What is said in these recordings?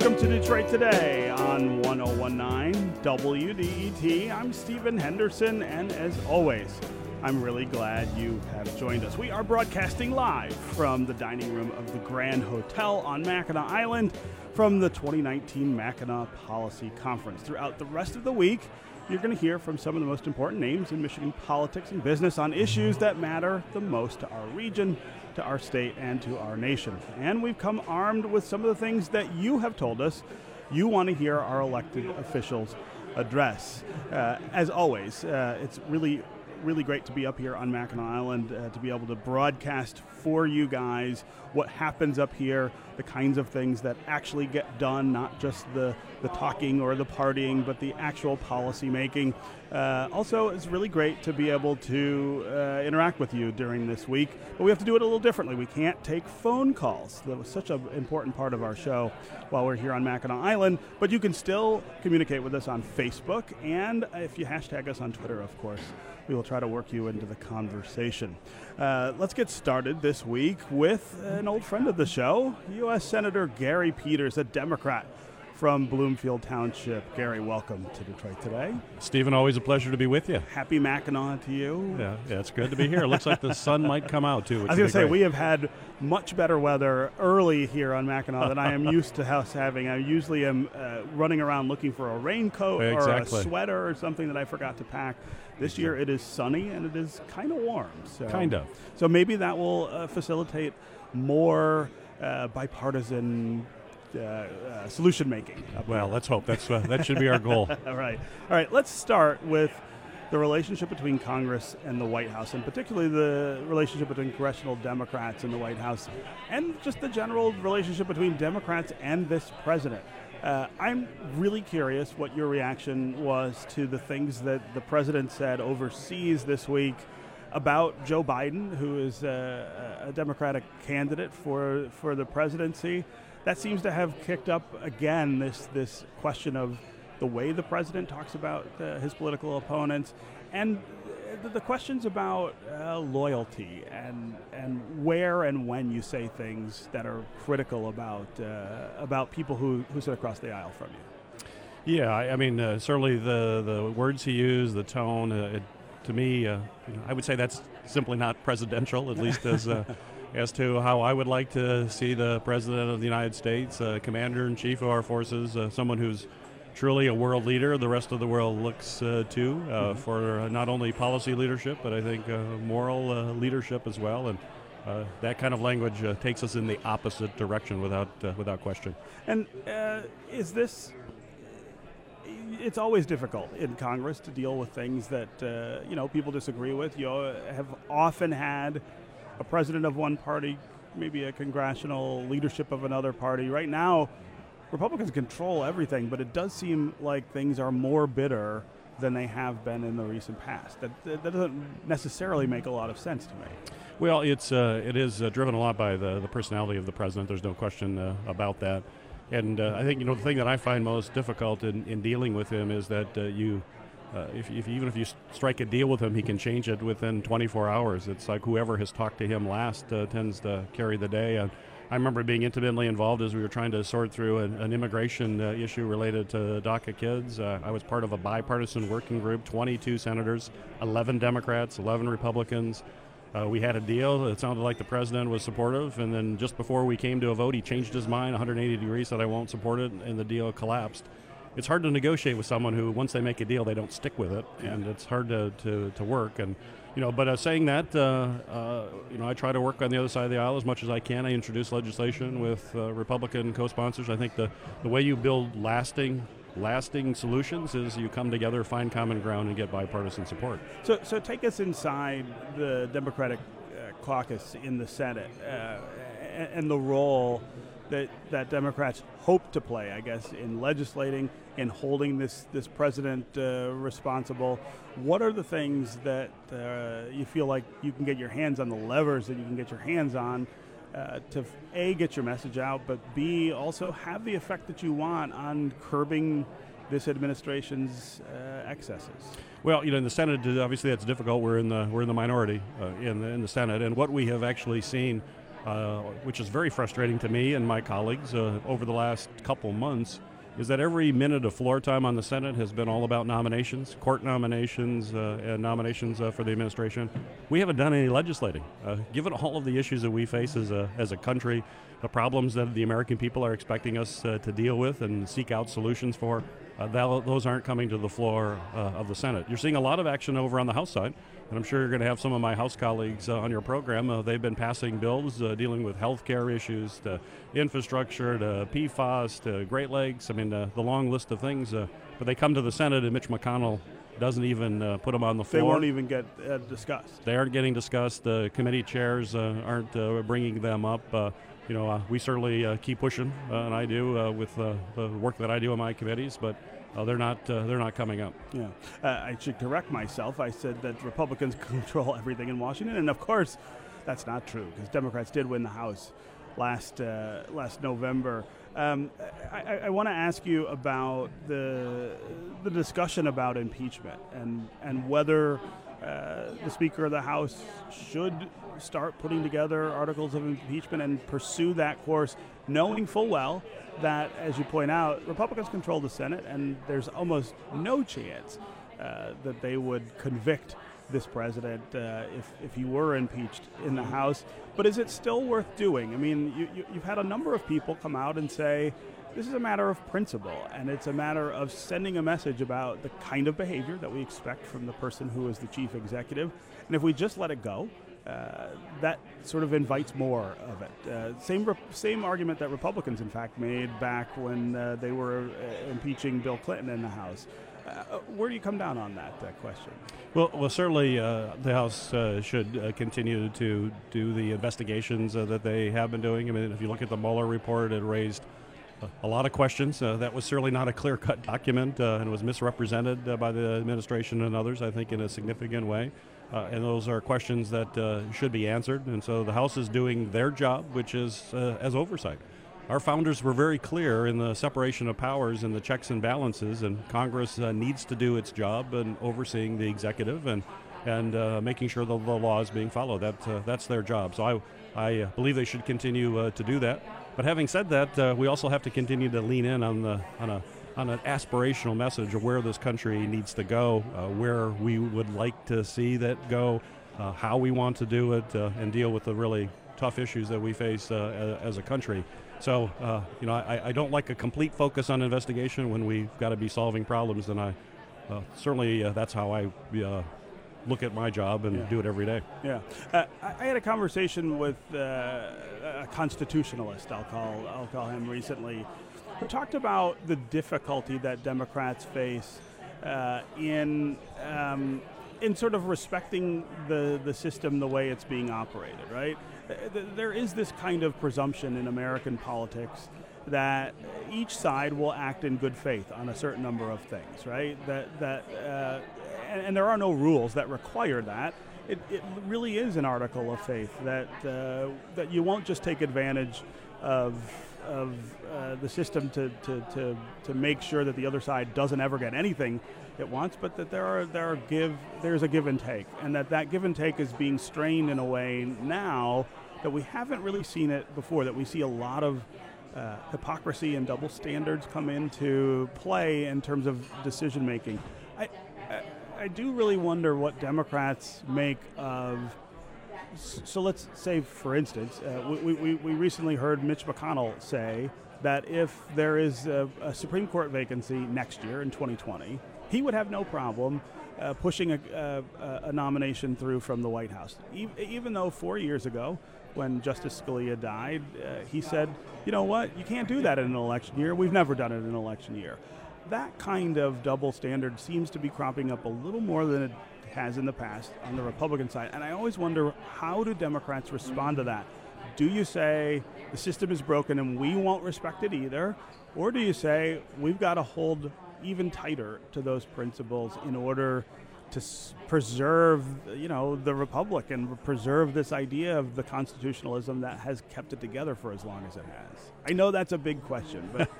welcome to Detroit Today on 1019 WDET. I'm Stephen Henderson, and as always, I'm really glad you have joined us. We are broadcasting live from the dining room of the Grand Hotel on Mackinac Island from the 2019 Mackinac Policy Conference. Throughout the rest of the week, you're going to hear from some of the most important names in Michigan politics and business on issues that matter the most to our region, to our state, and to our nation. And we've come armed with some of the things that you have told us you want to hear our elected officials address. Uh, as always, uh, it's really really great to be up here on Mackinac Island uh, to be able to broadcast for you guys what happens up here, the kinds of things that actually get done, not just the, the talking or the partying, but the actual policy making. Uh, also, it's really great to be able to uh, interact with you during this week, but we have to do it a little differently. We can't take phone calls. That was such an important part of our show while we're here on Mackinac Island, but you can still communicate with us on Facebook, and if you hashtag us on Twitter, of course we will try to work you into the conversation. Uh, let's get started this week with an old friend of the show, U.S. Senator Gary Peters, a Democrat from Bloomfield Township. Gary, welcome to Detroit today. Stephen, always a pleasure to be with you. Happy Mackinac to you. Yeah, yeah, it's good to be here. It looks like the sun might come out too. I was going to say we have had much better weather early here on Mackinac than I am used to house having. I usually am uh, running around looking for a raincoat exactly. or a sweater or something that I forgot to pack. This year it is sunny and it is kind of warm. So, kind of. So maybe that will uh, facilitate more uh, bipartisan uh, uh, solution making. Well, let's hope that's uh, that should be our goal. All right, all right. Let's start with the relationship between Congress and the White House, and particularly the relationship between congressional Democrats and the White House, and just the general relationship between Democrats and this president. Uh, I'm really curious what your reaction was to the things that the president said overseas this week about Joe Biden, who is a, a Democratic candidate for for the presidency. That seems to have kicked up again this this question of the way the president talks about uh, his political opponents, and the, the questions about uh, loyalty and and where and when you say things that are critical about uh, about people who, who sit across the aisle from you. Yeah, I, I mean, uh, certainly the the words he used, the tone. Uh, it, to me, uh, you know, I would say that's simply not presidential, at least as. Uh, as to how I would like to see the President of the United States, Commander in Chief of our forces, someone who's truly a world leader. The rest of the world looks uh, to uh, mm-hmm. for not only policy leadership, but I think uh, moral uh, leadership as well. And uh, that kind of language uh, takes us in the opposite direction without without question. And is this? It's always difficult in Congress to deal with things that you know people disagree with. You have often had a president of one party, maybe a congressional leadership of another party. Right now Republicans control everything, but it does seem like things are more bitter than they have been in the recent past. That, that doesn't necessarily make a lot of sense to me. Well, it's uh, it is uh, driven a lot by the, the personality of the president. There's no question uh, about that. And uh, I think you know the thing that I find most difficult in, in dealing with him is that uh, you, uh, if, if, even if you strike a deal with him, he can change it within 24 hours. It's like whoever has talked to him last tends to carry the day. I remember being intimately involved as we were trying to sort through an, an immigration uh, issue related to DACA kids. Uh, I was part of a bipartisan working group 22 senators, 11 Democrats, 11 Republicans. Uh, we had a deal. It sounded like the president was supportive, and then just before we came to a vote, he changed his mind 180 degrees, said, I won't support it, and the deal collapsed. It's hard to negotiate with someone who, once they make a deal, they don't stick with it, and it's hard to, to, to work. And you know, but uh, saying that, uh, uh, you know, I try to work on the other side of the aisle as much as I can. I introduce legislation with uh, Republican co-sponsors. I think the, the way you build lasting lasting solutions is you come together, find common ground, and get bipartisan support. So, so take us inside the Democratic uh, caucus in the Senate uh, and the role that, that Democrats hope to play, I guess, in legislating and holding this, this president uh, responsible. What are the things that uh, you feel like you can get your hands on, the levers that you can get your hands on uh, to A, get your message out, but B, also have the effect that you want on curbing this administration's uh, excesses? Well, you know, in the Senate, obviously that's difficult. We're in the we're in the minority uh, in the, in the Senate, and what we have actually seen uh, which is very frustrating to me and my colleagues uh, over the last couple months, is that every minute of floor time on the Senate has been all about nominations, court nominations, uh, and nominations uh, for the administration. We haven't done any legislating. Uh, given all of the issues that we face as a, as a country, the problems that the American people are expecting us to deal with and seek out solutions for, uh, that, those aren't coming to the floor uh, of the Senate. You're seeing a lot of action over on the House side, and I'm sure you're going to have some of my House colleagues uh, on your program. Uh, they've been passing bills uh, dealing with health care issues, to infrastructure, to PFAS, to Great Lakes. I mean, the long list of things. but they come to the Senate, and Mitch McConnell doesn't even uh, put them on the floor. They won't even get uh, discussed. They aren't getting discussed. The committee chairs uh, aren't bringing them up. You know, we certainly keep pushing, and I do with the work that I do on my committees, but uh, they're not uh, they're not coming up. Yeah, uh, I should correct myself. I said that Republicans control everything in Washington, and of course, that's not true because Democrats did win the House last uh, last November. Um, I, I want to ask you about the the discussion about impeachment and and whether uh, the Speaker of the House should start putting together articles of impeachment and pursue that course, knowing full well that, as you point out, Republicans control the Senate, and there's almost no chance uh, that they would convict this president uh, if, if he were impeached in the House. But is it still worth doing? I mean, you, you, you've had a number of people come out and say, this is a matter of principle, and it's a matter of sending a message about the kind of behavior that we expect from the person who is the chief executive. And if we just let it go, uh, that sort of invites more of it. Uh, same re- same argument that Republicans, in fact, made back when uh, they were uh, impeaching Bill Clinton in the House. Uh, where do you come down on that question? Well, well, certainly the House should continue to do the investigations that they have been doing. I mean, if you look at the Mueller report, it raised a lot of questions. Uh, that was certainly not a clear cut document uh, and was misrepresented uh, by the administration and others, I think, in a significant way. Uh, and those are questions that uh, should be answered. And so the House is doing their job, which is uh, as oversight. Our founders were very clear in the separation of powers and the checks and balances, and Congress uh, needs to do its job in overseeing the executive and and uh, making sure that the law is being followed. That uh, that's their job. So I I believe they should continue to do that. But having said that, we also have to continue to lean in on the on a on an aspirational message of where this country needs to go, uh, where we would like to see that go, uh, how we want to do it, uh, and deal with the really tough issues that we face uh, as a country. So, uh, you know, I, I, don't like a complete focus on investigation when we've got to be solving problems, and I uh, certainly that's how I look at my job and yeah. do it every day. Yeah, uh, I had a conversation with uh, a constitutionalist. I'll call I'll call him recently, who talked about the difficulty that Democrats face uh, in um, in sort of respecting the, the system the way it's being operated, right? Uh, there is this kind of presumption in American politics that each side will act in good faith on a certain number of things, right? That that uh, and, and, there are no rules that require that. It, it really is an article of faith that uh, that you won't just take advantage of of uh, the system to, to, to, to make sure that the other side doesn't ever get anything it wants, but that there are there are give there's a give and take, and that that give and take is being strained in a way now that we haven't really seen it before. That we see a lot of uh, hypocrisy and double standards come into play in terms of decision making. I, I, I do really wonder what Democrats make of so let's say, for instance, uh, we, we, we recently heard Mitch McConnell say that if there is a, a, Supreme Court vacancy next year in 2020, he would have no problem uh, pushing a, a, a, nomination through from the White House. E- even though four years ago, when Justice Scalia died, uh, he said, you know what, you can't do that in an election year. We've never done it in an election year. That kind of double standard seems to be cropping up a little more than it has in the past on the Republican side. And I always wonder how do Democrats respond to that? Do you say the system is broken and we won't respect it either? Or do you say we've got to hold even tighter to those principles in order to s- preserve, you know, the republic and preserve this idea of the constitutionalism that has kept it together for as long as it has. I know that's a big question, but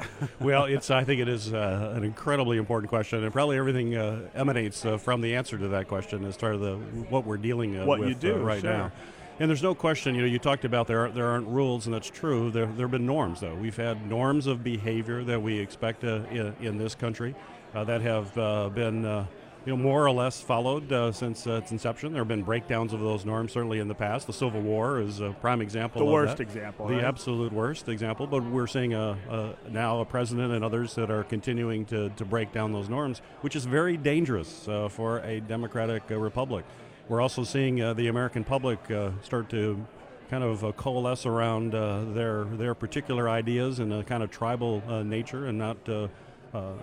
well, it's I think it is uh, an incredibly important question, and probably everything uh, emanates uh, from the answer to that question as part of the what we're dealing uh, what with you do uh, right sure. now. And there's no question, you know, you talked about there, there aren't rules, and that's true. There, there have been norms, though. We've had norms of behavior that we expect uh, in, in, this country uh, that have uh, been uh, you know, more or less followed uh, since uh, its inception. There have been breakdowns of those norms, certainly in the past. The Civil War is a prime example. The worst that. example. The right? absolute worst example. But we're seeing a, a, now a president and others that are continuing to, to break down those norms, which is very dangerous uh, for a democratic uh, republic. We're also seeing uh, the American public uh, start to kind of coalesce around their their particular ideas in a kind of tribal nature and not uh,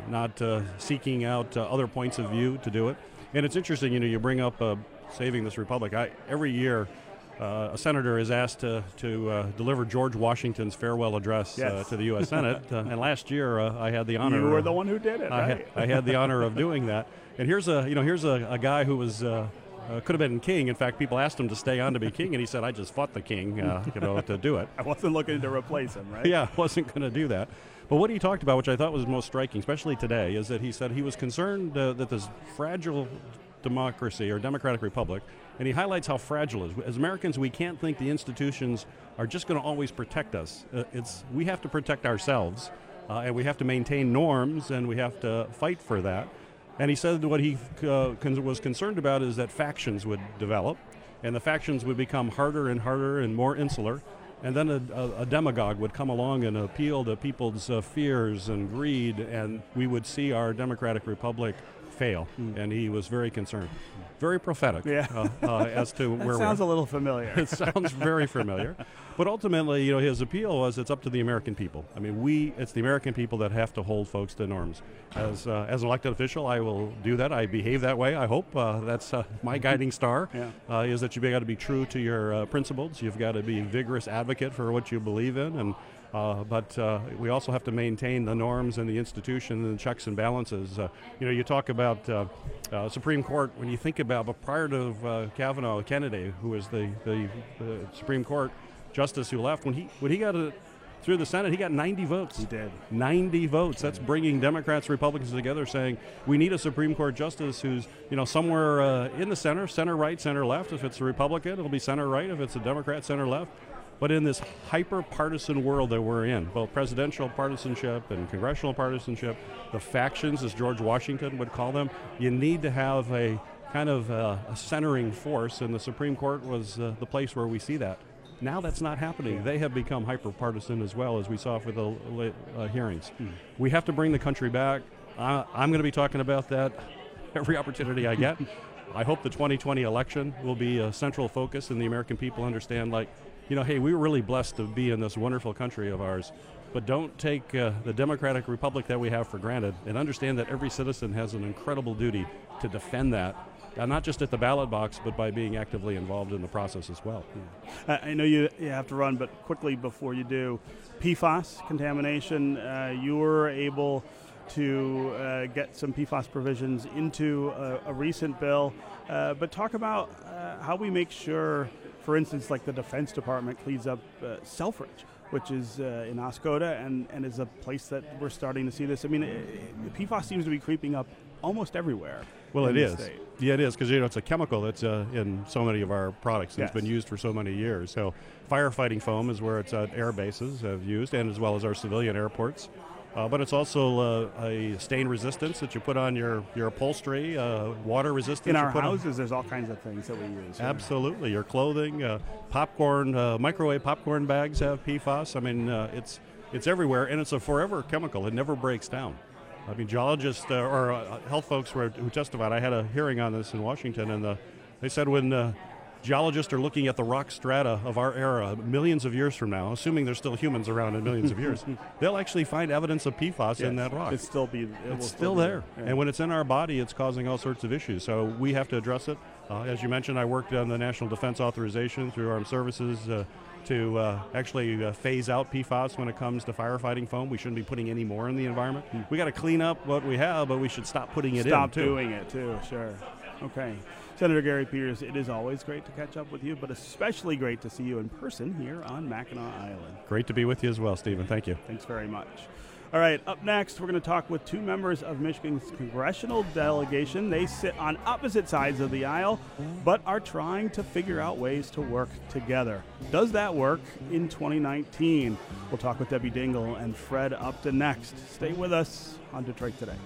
not uh, seeking out uh, other points of view to do it. And it's interesting, you know, you bring up saving this republic. I, every year, uh, a senator is asked to, to uh, deliver George Washington's farewell address uh, to the U.S. Senate. and last year, I had the honor. You were the one who did it. I, right? had, I had the honor of doing that. And here's a you know here's a, a guy who was. could have been king. In fact, people asked him to stay on to be king, and he said, "I just fought the king, you know, to do it." I wasn't looking to replace him, right? Yeah, wasn't going to do that. But what he talked about, which I thought was most striking, especially today, is that he said he was concerned uh, that this fragile democracy or democratic republic, and he highlights how fragile it is. As Americans, we can't think the institutions are just going to always protect us. Uh, it's we have to protect ourselves, uh, and we have to maintain norms, and we have to fight for that. And he said what he uh, con- was concerned about is that factions would develop, and the factions would become harder and harder and more insular, and then a, a, a, demagogue would come along and appeal to people's uh, fears and greed, and we would see our democratic republic fail. Mm. And he was very concerned very prophetic yeah. uh, uh, as to where sounds a little familiar. it sounds very familiar, but ultimately, you know, his appeal was it's up to the American people. I mean, we it's the American people that have to hold folks to norms. As uh, as an elected official, I will do that. I behave that way. I hope uh, that's uh, my guiding star. Yeah. Uh, is that you've got to be true to your principles. You've got to be a vigorous advocate for what you believe in, and but uh, we also have to maintain the norms and the institution and the checks and balances. Uh, you know, you talk about uh, uh, Supreme Court when you think about, but prior to uh, Kavanaugh, Kennedy, who was the, the, the, Supreme Court justice who left, when he when he got a, through the Senate, he got 90 votes. He did. 90 votes. That's bringing Democrats, Republicans together, saying we need a Supreme Court justice who's, you know, somewhere uh, in the center, center right, center left. If it's a Republican, it'll be center right. If it's a Democrat, center left. But in this hyper partisan world that we're in, both presidential partisanship and congressional partisanship, the factions, as George Washington would call them, you need to have a kind of uh, a centering force, and the Supreme Court was uh, the place where we see that. Now that's not happening. They have become hyper partisan as well, as we saw for the uh, hearings. Hmm. We have to bring the country back. I'm going to be talking about that every opportunity I get. I hope the 2020 election will be a central focus, and the American people understand, like, you know, hey, we are really blessed to be in this wonderful country of ours. But don't take uh, the democratic republic that we have for granted and understand that every citizen has an incredible duty to defend that uh, not just at the ballot box, but by being actively involved in the process as well. Yeah. I know you, you have to run, but quickly before you do, PFAS contamination, uh, you were able to uh, get some PFAS provisions into a, a recent bill, uh, but talk about uh, how we make sure for instance, like the Defense Department cleans up uh, Selfridge, which is uh, in Oscoda, and, and is a place that we're starting to see this. I mean, it, it, PFAS seems to be creeping up almost everywhere. Well, it is. State. Yeah, it is because you know it's a chemical that's uh, in so many of our products. Yes. It's been used for so many years. So, firefighting foam is where it's at air bases have used, and as well as our civilian airports. Uh, but it's also uh, a stain resistance that you put on your, your upholstery, uh, water resistance. In our houses, on. there's all kinds of things that we use. Absolutely. Your clothing, uh, popcorn, uh, microwave popcorn bags have PFAS. I mean, uh, it's, it's everywhere, and it's a forever chemical. It never breaks down. I mean, geologists or health folks who, who testified, I had a hearing on this in Washington, and the, they said when geologists are looking at the rock strata of our era millions of years from now, assuming there's still humans around in millions of years, they'll actually find evidence of PFAS yes, in that rock. It's still be. It it's still, still there, yeah. and when it's in our body, it's causing all sorts of issues. So we have to address it. Uh, as you mentioned, I worked on the National Defense Authorization through Armed Services. Uh, to uh, actually uh, phase out PFAS when it comes to firefighting foam. We shouldn't be putting any more in the environment. Hmm. We got to clean up what we have, but we should stop putting it stop in. Stop doing it too. Sure. Okay. Senator Gary Peters, it is always great to catch up with you, but especially great to see you in person here on Mackinac Island. Great to be with you as well, Stephen. Thank you. Thanks very much. All right, up next, we're going to talk with two members of Michigan's congressional delegation. They sit on opposite sides of the aisle, but are trying to figure out ways to work together. Does that work in 2019? We'll talk with Debbie Dingell and Fred Upton next. Stay with us on Detroit Today.